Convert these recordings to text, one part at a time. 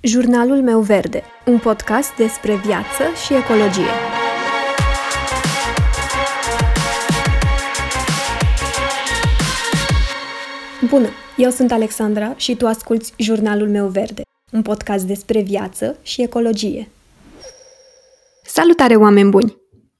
Jurnalul meu verde, un podcast despre viață și ecologie. Bună, eu sunt Alexandra și tu asculți Jurnalul meu verde, un podcast despre viață și ecologie. Salutare, oameni buni!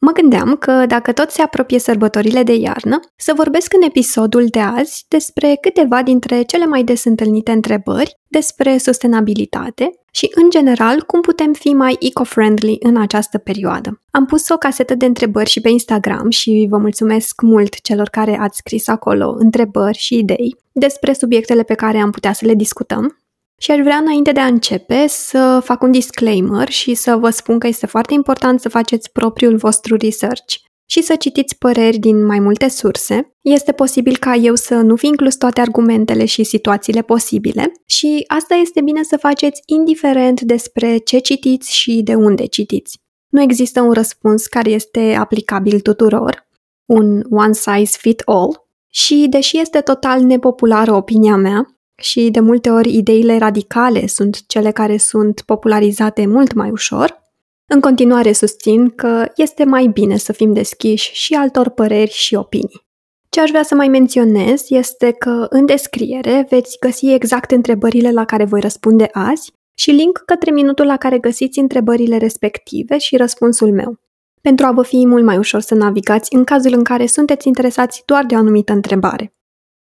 Mă gândeam că dacă tot se apropie sărbătorile de iarnă, să vorbesc în episodul de azi despre câteva dintre cele mai des întâlnite întrebări despre sustenabilitate și, în general, cum putem fi mai eco-friendly în această perioadă. Am pus o casetă de întrebări și pe Instagram și vă mulțumesc mult celor care ați scris acolo întrebări și idei despre subiectele pe care am putea să le discutăm. Și aș vrea înainte de a începe să fac un disclaimer și să vă spun că este foarte important să faceți propriul vostru research și să citiți păreri din mai multe surse. Este posibil ca eu să nu fi inclus toate argumentele și situațiile posibile și asta este bine să faceți indiferent despre ce citiți și de unde citiți. Nu există un răspuns care este aplicabil tuturor, un one size fit all, și deși este total nepopulară opinia mea, și de multe ori ideile radicale sunt cele care sunt popularizate mult mai ușor, în continuare susțin că este mai bine să fim deschiși și altor păreri și opinii. Ce aș vrea să mai menționez este că în descriere veți găsi exact întrebările la care voi răspunde azi și link către minutul la care găsiți întrebările respective și răspunsul meu, pentru a vă fi mult mai ușor să navigați în cazul în care sunteți interesați doar de o anumită întrebare.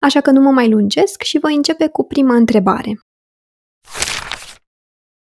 Așa că nu mă mai lungesc și voi începe cu prima întrebare.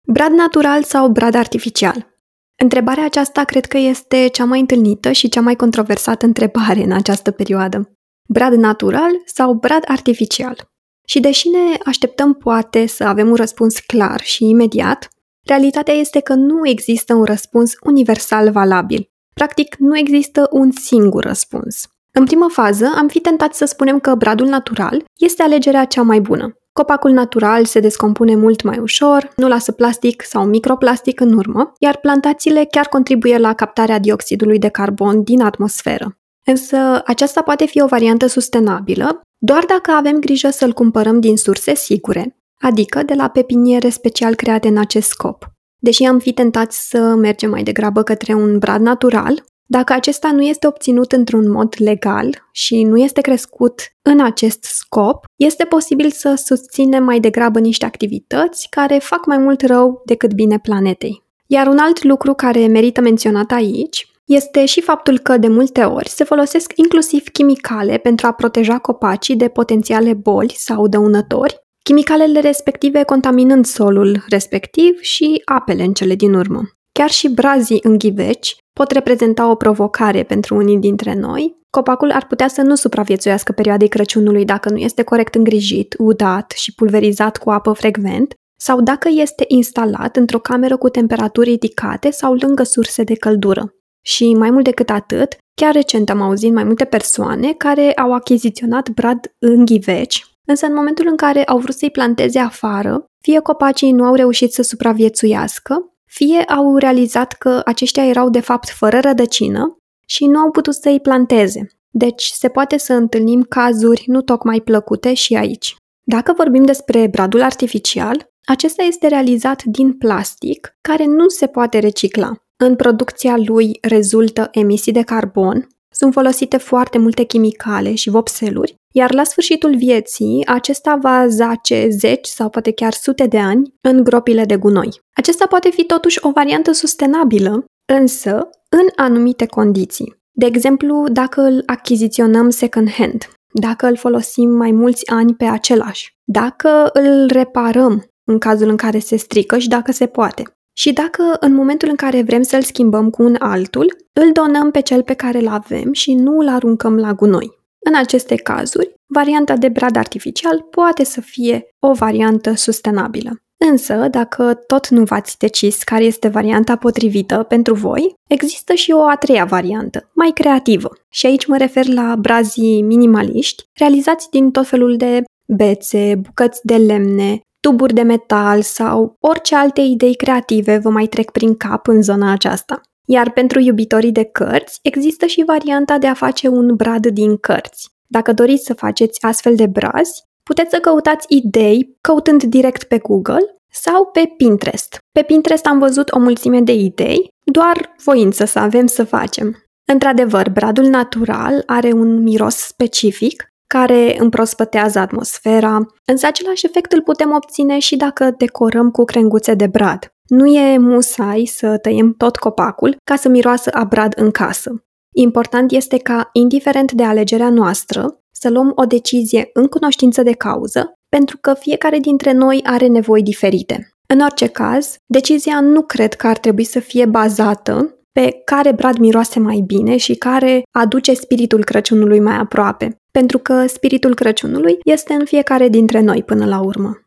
Brad natural sau brad artificial? Întrebarea aceasta cred că este cea mai întâlnită și cea mai controversată întrebare în această perioadă. Brad natural sau brad artificial? Și deși ne așteptăm poate să avem un răspuns clar și imediat, realitatea este că nu există un răspuns universal valabil. Practic, nu există un singur răspuns. În primă fază, am fi tentat să spunem că bradul natural este alegerea cea mai bună. Copacul natural se descompune mult mai ușor, nu lasă plastic sau microplastic în urmă, iar plantațiile chiar contribuie la captarea dioxidului de carbon din atmosferă. Însă, aceasta poate fi o variantă sustenabilă doar dacă avem grijă să-l cumpărăm din surse sigure, adică de la pepiniere special create în acest scop. Deși am fi tentați să mergem mai degrabă către un brad natural, dacă acesta nu este obținut într-un mod legal și nu este crescut în acest scop, este posibil să susținem mai degrabă niște activități care fac mai mult rău decât bine planetei. Iar un alt lucru care merită menționat aici este și faptul că de multe ori se folosesc inclusiv chimicale pentru a proteja copacii de potențiale boli sau dăunători, chimicalele respective contaminând solul respectiv și apele în cele din urmă. Chiar și brazii în ghiveci pot reprezenta o provocare pentru unii dintre noi. Copacul ar putea să nu supraviețuiască perioadei Crăciunului dacă nu este corect îngrijit, udat și pulverizat cu apă frecvent, sau dacă este instalat într-o cameră cu temperaturi ridicate sau lângă surse de căldură. Și mai mult decât atât, chiar recent am auzit mai multe persoane care au achiziționat brad în ghiveci, însă în momentul în care au vrut să-i planteze afară, fie copacii nu au reușit să supraviețuiască, fie au realizat că aceștia erau de fapt fără rădăcină și nu au putut să îi planteze. Deci se poate să întâlnim cazuri nu tocmai plăcute și aici. Dacă vorbim despre bradul artificial, acesta este realizat din plastic care nu se poate recicla. În producția lui rezultă emisii de carbon, sunt folosite foarte multe chimicale și vopseluri, iar la sfârșitul vieții, acesta va zace zeci sau poate chiar sute de ani în gropile de gunoi. Acesta poate fi totuși o variantă sustenabilă, însă în anumite condiții. De exemplu, dacă îl achiziționăm second-hand, dacă îl folosim mai mulți ani pe același, dacă îl reparăm în cazul în care se strică și dacă se poate. Și dacă în momentul în care vrem să-l schimbăm cu un altul, îl donăm pe cel pe care îl avem și nu îl aruncăm la gunoi. În aceste cazuri, varianta de brad artificial poate să fie o variantă sustenabilă. Însă, dacă tot nu v-ați decis care este varianta potrivită pentru voi, există și o a treia variantă, mai creativă. Și aici mă refer la brazii minimaliști, realizați din tot felul de bețe, bucăți de lemne, tuburi de metal sau orice alte idei creative vă mai trec prin cap în zona aceasta. Iar pentru iubitorii de cărți, există și varianta de a face un brad din cărți. Dacă doriți să faceți astfel de brazi, puteți să căutați idei căutând direct pe Google sau pe Pinterest. Pe Pinterest am văzut o mulțime de idei, doar voință să avem să facem. Într-adevăr, bradul natural are un miros specific care împrospătează atmosfera, însă același efect îl putem obține și dacă decorăm cu crenguțe de brad. Nu e musai să tăiem tot copacul ca să miroasă a brad în casă. Important este ca, indiferent de alegerea noastră, să luăm o decizie în cunoștință de cauză, pentru că fiecare dintre noi are nevoi diferite. În orice caz, decizia nu cred că ar trebui să fie bazată pe care brad miroase mai bine și care aduce spiritul Crăciunului mai aproape, pentru că spiritul Crăciunului este în fiecare dintre noi până la urmă.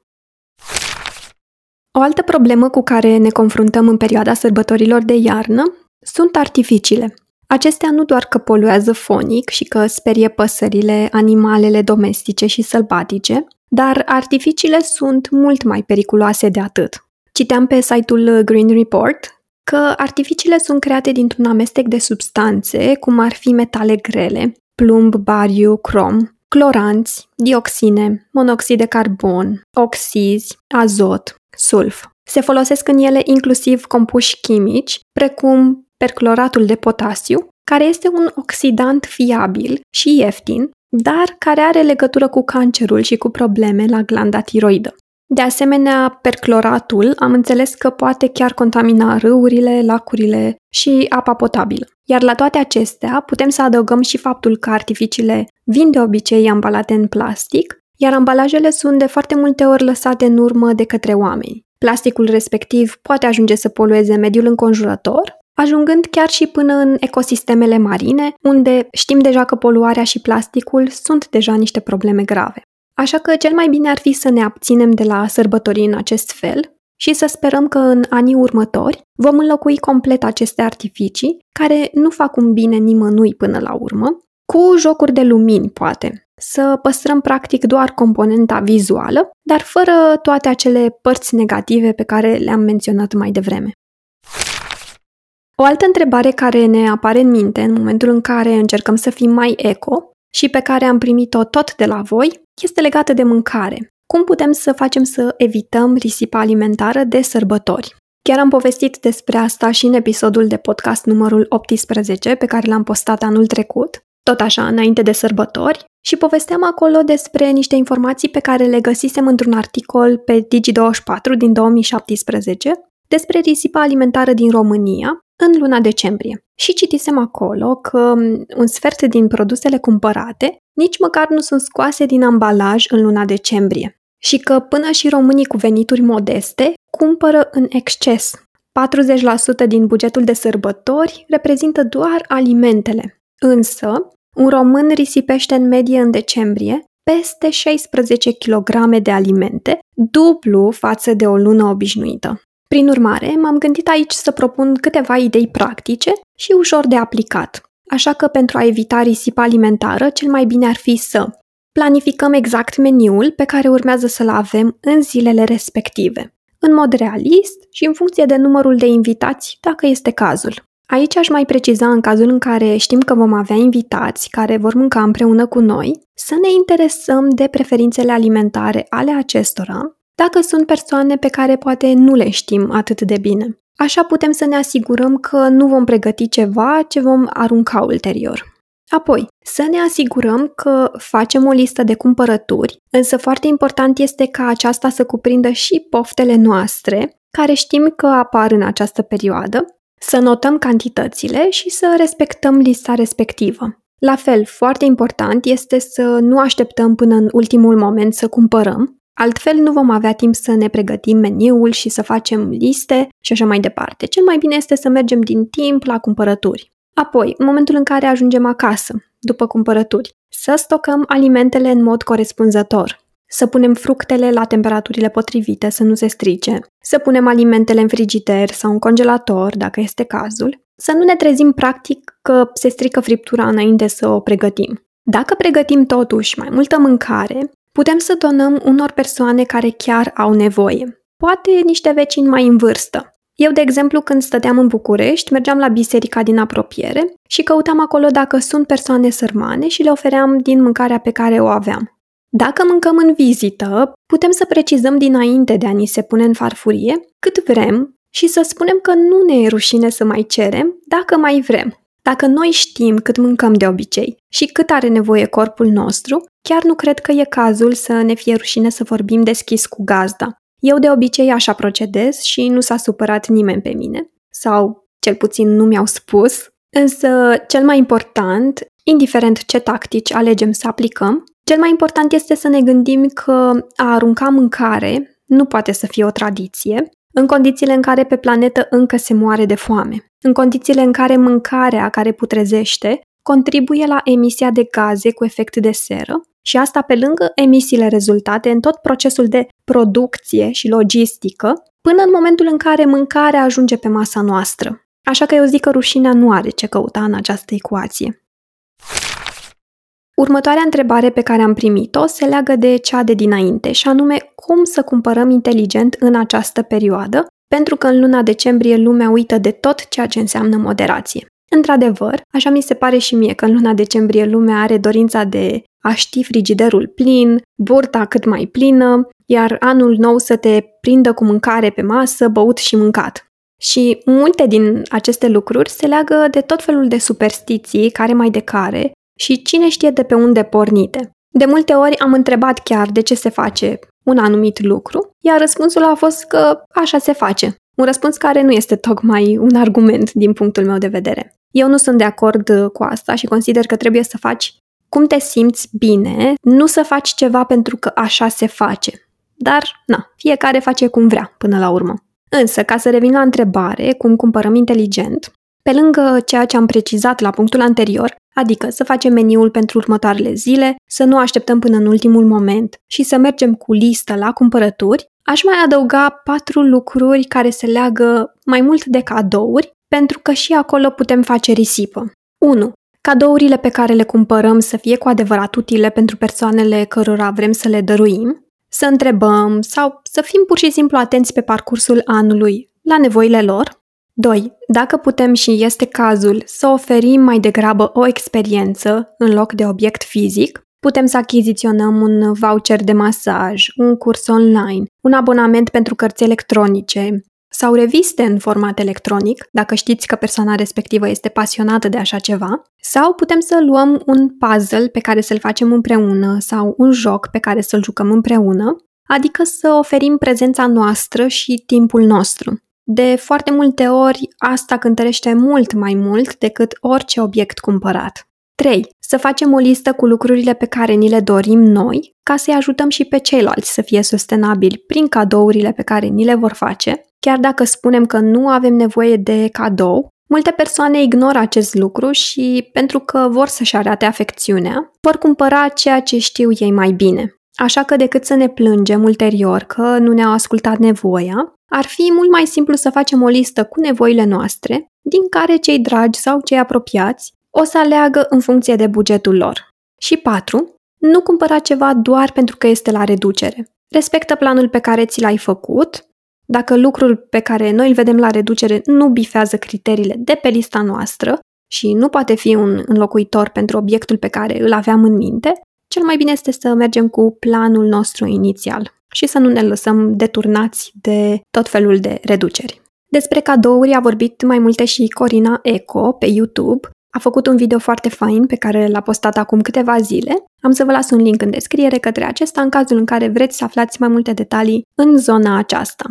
O altă problemă cu care ne confruntăm în perioada sărbătorilor de iarnă sunt artificiile. Acestea nu doar că poluează fonic și că sperie păsările, animalele domestice și sălbatice, dar artificiile sunt mult mai periculoase de atât. Citeam pe site-ul Green Report că artificiile sunt create dintr-un amestec de substanțe, cum ar fi metale grele, plumb, bariu, crom, cloranți, dioxine, monoxid de carbon, oxizi, azot, sulf. Se folosesc în ele inclusiv compuși chimici, precum percloratul de potasiu, care este un oxidant fiabil și ieftin, dar care are legătură cu cancerul și cu probleme la glanda tiroidă. De asemenea, percloratul am înțeles că poate chiar contamina râurile, lacurile și apa potabilă. Iar la toate acestea putem să adăugăm și faptul că artificiile vin de obicei ambalate în plastic, iar ambalajele sunt de foarte multe ori lăsate în urmă de către oameni. Plasticul respectiv poate ajunge să polueze mediul înconjurător, ajungând chiar și până în ecosistemele marine, unde știm deja că poluarea și plasticul sunt deja niște probleme grave. Așa că cel mai bine ar fi să ne abținem de la sărbători în acest fel și să sperăm că în anii următori vom înlocui complet aceste artificii, care nu fac un bine nimănui până la urmă, cu jocuri de lumini, poate. Să păstrăm practic doar componenta vizuală, dar fără toate acele părți negative pe care le-am menționat mai devreme. O altă întrebare care ne apare în minte în momentul în care încercăm să fim mai eco și pe care am primit-o tot de la voi este legată de mâncare. Cum putem să facem să evităm risipa alimentară de sărbători? Chiar am povestit despre asta și în episodul de podcast numărul 18 pe care l-am postat anul trecut, tot așa, înainte de sărbători, și povesteam acolo despre niște informații pe care le găsisem într-un articol pe Digi24 din 2017 despre risipa alimentară din România în luna decembrie. Și citisem acolo că un sfert din produsele cumpărate nici măcar nu sunt scoase din ambalaj în luna decembrie și că până și românii cu venituri modeste cumpără în exces. 40% din bugetul de sărbători reprezintă doar alimentele. Însă, un român risipește în medie în decembrie peste 16 kg de alimente, dublu față de o lună obișnuită. Prin urmare, m-am gândit aici să propun câteva idei practice și ușor de aplicat. Așa că pentru a evita risipa alimentară, cel mai bine ar fi să planificăm exact meniul pe care urmează să-l avem în zilele respective, în mod realist și în funcție de numărul de invitați, dacă este cazul. Aici aș mai preciza în cazul în care știm că vom avea invitați care vor mânca împreună cu noi, să ne interesăm de preferințele alimentare ale acestora dacă sunt persoane pe care poate nu le știm atât de bine. Așa putem să ne asigurăm că nu vom pregăti ceva ce vom arunca ulterior. Apoi, să ne asigurăm că facem o listă de cumpărături, însă foarte important este ca aceasta să cuprindă și poftele noastre, care știm că apar în această perioadă, să notăm cantitățile și să respectăm lista respectivă. La fel, foarte important este să nu așteptăm până în ultimul moment să cumpărăm, Altfel nu vom avea timp să ne pregătim meniul și să facem liste și așa mai departe. Cel mai bine este să mergem din timp la cumpărături. Apoi, în momentul în care ajungem acasă, după cumpărături, să stocăm alimentele în mod corespunzător, să punem fructele la temperaturile potrivite să nu se strice, să punem alimentele în frigider sau în congelator, dacă este cazul, să nu ne trezim practic că se strică friptura înainte să o pregătim. Dacă pregătim totuși mai multă mâncare, Putem să donăm unor persoane care chiar au nevoie. Poate niște vecini mai în vârstă. Eu, de exemplu, când stăteam în București, mergeam la biserica din apropiere și căutam acolo dacă sunt persoane sărmane și le ofeream din mâncarea pe care o aveam. Dacă mâncăm în vizită, putem să precizăm dinainte de a ni se pune în farfurie cât vrem și să spunem că nu ne e rușine să mai cerem dacă mai vrem. Dacă noi știm cât mâncăm de obicei și cât are nevoie corpul nostru, chiar nu cred că e cazul să ne fie rușine să vorbim deschis cu gazda. Eu de obicei așa procedez și nu s-a supărat nimeni pe mine. Sau, cel puțin, nu mi-au spus. Însă, cel mai important, indiferent ce tactici alegem să aplicăm, cel mai important este să ne gândim că a arunca mâncare nu poate să fie o tradiție, în condițiile în care pe planetă încă se moare de foame, în condițiile în care mâncarea care putrezește contribuie la emisia de gaze cu efect de seră și asta pe lângă emisiile rezultate în tot procesul de producție și logistică, până în momentul în care mâncarea ajunge pe masa noastră. Așa că eu zic că rușinea nu are ce căuta în această ecuație. Următoarea întrebare pe care am primit-o se leagă de cea de dinainte, și anume cum să cumpărăm inteligent în această perioadă, pentru că în luna decembrie lumea uită de tot ceea ce înseamnă moderație. Într-adevăr, așa mi se pare și mie că în luna decembrie lumea are dorința de a ști frigiderul plin, burta cât mai plină, iar anul nou să te prindă cu mâncare pe masă, băut și mâncat. Și multe din aceste lucruri se leagă de tot felul de superstiții care mai de care și cine știe de pe unde pornite. De multe ori am întrebat chiar de ce se face un anumit lucru, iar răspunsul a fost că așa se face. Un răspuns care nu este tocmai un argument din punctul meu de vedere. Eu nu sunt de acord cu asta și consider că trebuie să faci cum te simți bine, nu să faci ceva pentru că așa se face. Dar, na, fiecare face cum vrea până la urmă. Însă, ca să revin la întrebare, cum cumpărăm inteligent, pe lângă ceea ce am precizat la punctul anterior, adică să facem meniul pentru următoarele zile, să nu așteptăm până în ultimul moment și să mergem cu listă la cumpărături, aș mai adăuga patru lucruri care se leagă mai mult de cadouri, pentru că și acolo putem face risipă. 1. Cadourile pe care le cumpărăm să fie cu adevărat utile pentru persoanele cărora vrem să le dăruim, să întrebăm sau să fim pur și simplu atenți pe parcursul anului la nevoile lor. 2. Dacă putem și este cazul să oferim mai degrabă o experiență în loc de obiect fizic, putem să achiziționăm un voucher de masaj, un curs online, un abonament pentru cărți electronice sau reviste în format electronic, dacă știți că persoana respectivă este pasionată de așa ceva, sau putem să luăm un puzzle pe care să-l facem împreună sau un joc pe care să-l jucăm împreună, adică să oferim prezența noastră și timpul nostru. De foarte multe ori, asta cântărește mult mai mult decât orice obiect cumpărat. 3. Să facem o listă cu lucrurile pe care ni le dorim noi, ca să-i ajutăm și pe ceilalți să fie sustenabili prin cadourile pe care ni le vor face. Chiar dacă spunem că nu avem nevoie de cadou, multe persoane ignoră acest lucru și, pentru că vor să-și arate afecțiunea, vor cumpăra ceea ce știu ei mai bine. Așa că decât să ne plângem ulterior că nu ne-au ascultat nevoia, ar fi mult mai simplu să facem o listă cu nevoile noastre, din care cei dragi sau cei apropiați o să aleagă în funcție de bugetul lor. Și 4. Nu cumpăra ceva doar pentru că este la reducere. Respectă planul pe care ți l-ai făcut. Dacă lucrul pe care noi îl vedem la reducere nu bifează criteriile de pe lista noastră și nu poate fi un înlocuitor pentru obiectul pe care îl aveam în minte, cel mai bine este să mergem cu planul nostru inițial și să nu ne lăsăm deturnați de tot felul de reduceri. Despre cadouri a vorbit mai multe și Corina Eco pe YouTube. A făcut un video foarte fain pe care l-a postat acum câteva zile. Am să vă las un link în descriere către acesta în cazul în care vreți să aflați mai multe detalii în zona aceasta.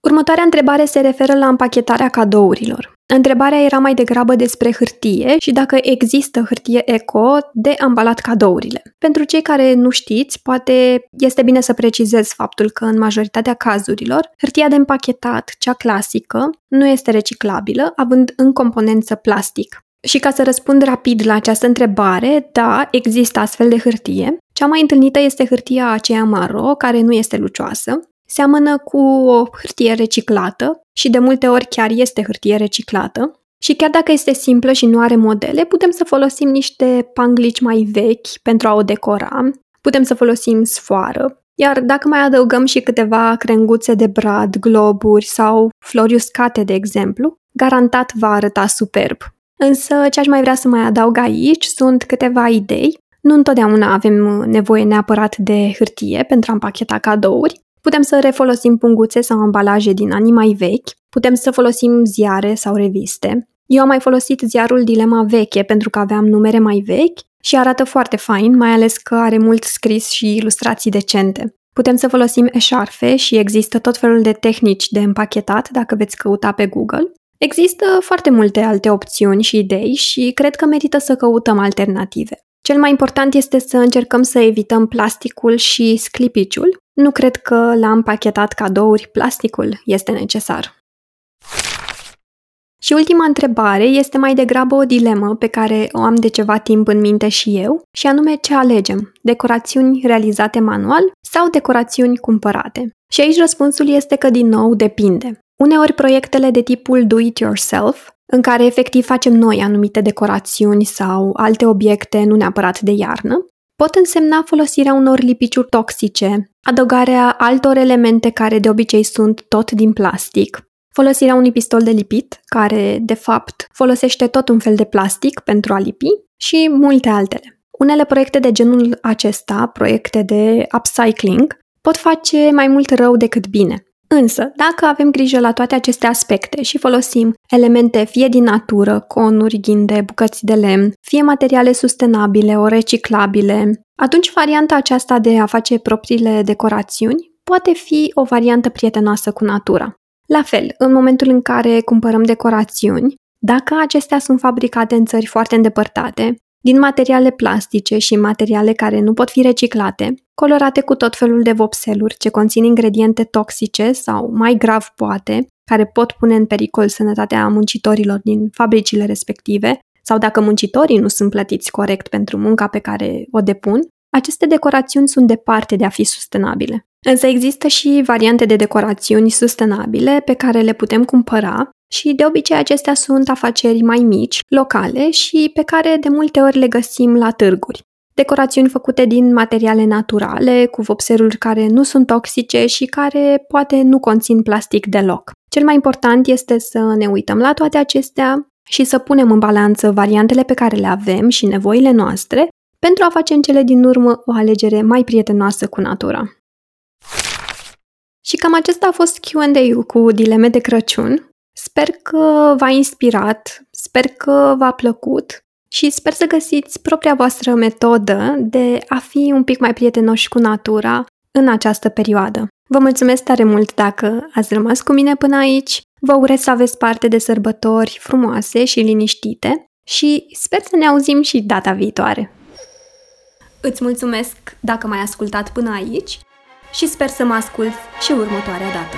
Următoarea întrebare se referă la împachetarea cadourilor. Întrebarea era mai degrabă despre hârtie și dacă există hârtie eco de ambalat cadourile. Pentru cei care nu știți, poate este bine să precizez faptul că în majoritatea cazurilor, hârtia de împachetat, cea clasică, nu este reciclabilă, având în componență plastic. Și ca să răspund rapid la această întrebare, da, există astfel de hârtie. Cea mai întâlnită este hârtia aceea maro, care nu este lucioasă, seamănă cu o hârtie reciclată și de multe ori chiar este hârtie reciclată. Și chiar dacă este simplă și nu are modele, putem să folosim niște panglici mai vechi pentru a o decora, putem să folosim sfoară, iar dacă mai adăugăm și câteva crenguțe de brad, globuri sau flori uscate, de exemplu, garantat va arăta superb. Însă ce aș mai vrea să mai adaug aici sunt câteva idei Nu întotdeauna avem nevoie neapărat de hârtie pentru a împacheta cadouri. Putem să refolosim punguțe sau ambalaje din anii mai vechi, putem să folosim ziare sau reviste. Eu am mai folosit ziarul Dilema Veche pentru că aveam numere mai vechi și arată foarte fain, mai ales că are mult scris și ilustrații decente. Putem să folosim eșarfe și există tot felul de tehnici de împachetat dacă veți căuta pe Google. Există foarte multe alte opțiuni și idei și cred că merită să căutăm alternative. Cel mai important este să încercăm să evităm plasticul și sclipiciul. Nu cred că la împachetat cadouri plasticul este necesar. Și ultima întrebare este mai degrabă o dilemă pe care o am de ceva timp în minte și eu, și anume ce alegem, decorațiuni realizate manual sau decorațiuni cumpărate. Și aici răspunsul este că din nou depinde. Uneori proiectele de tipul do-it-yourself, în care efectiv facem noi anumite decorațiuni sau alte obiecte nu neapărat de iarnă, pot însemna folosirea unor lipiciuri toxice, adăugarea altor elemente care de obicei sunt tot din plastic, folosirea unui pistol de lipit, care, de fapt, folosește tot un fel de plastic pentru a lipi și multe altele. Unele proiecte de genul acesta, proiecte de upcycling, pot face mai mult rău decât bine. Însă, dacă avem grijă la toate aceste aspecte și folosim elemente fie din natură, conuri, ghinde, bucăți de lemn, fie materiale sustenabile, ori reciclabile, atunci varianta aceasta de a face propriile decorațiuni poate fi o variantă prietenoasă cu natura. La fel, în momentul în care cumpărăm decorațiuni, dacă acestea sunt fabricate în țări foarte îndepărtate, din materiale plastice și materiale care nu pot fi reciclate, colorate cu tot felul de vopseluri ce conțin ingrediente toxice sau, mai grav poate, care pot pune în pericol sănătatea muncitorilor din fabricile respective, sau dacă muncitorii nu sunt plătiți corect pentru munca pe care o depun, aceste decorațiuni sunt departe de a fi sustenabile. Însă există și variante de decorațiuni sustenabile pe care le putem cumpăra și de obicei acestea sunt afaceri mai mici, locale și pe care de multe ori le găsim la târguri. Decorațiuni făcute din materiale naturale, cu vopseruri care nu sunt toxice și care poate nu conțin plastic deloc. Cel mai important este să ne uităm la toate acestea și să punem în balanță variantele pe care le avem și nevoile noastre pentru a face în cele din urmă o alegere mai prietenoasă cu natura. Și cam acesta a fost Q&A-ul cu dileme de Crăciun. Sper că v-a inspirat, sper că v-a plăcut și sper să găsiți propria voastră metodă de a fi un pic mai prietenoși cu natura în această perioadă. Vă mulțumesc tare mult dacă ați rămas cu mine până aici. Vă urez să aveți parte de sărbători frumoase și liniștite și sper să ne auzim și data viitoare. Îți mulțumesc dacă m-ai ascultat până aici și sper să mă ascult și următoarea dată.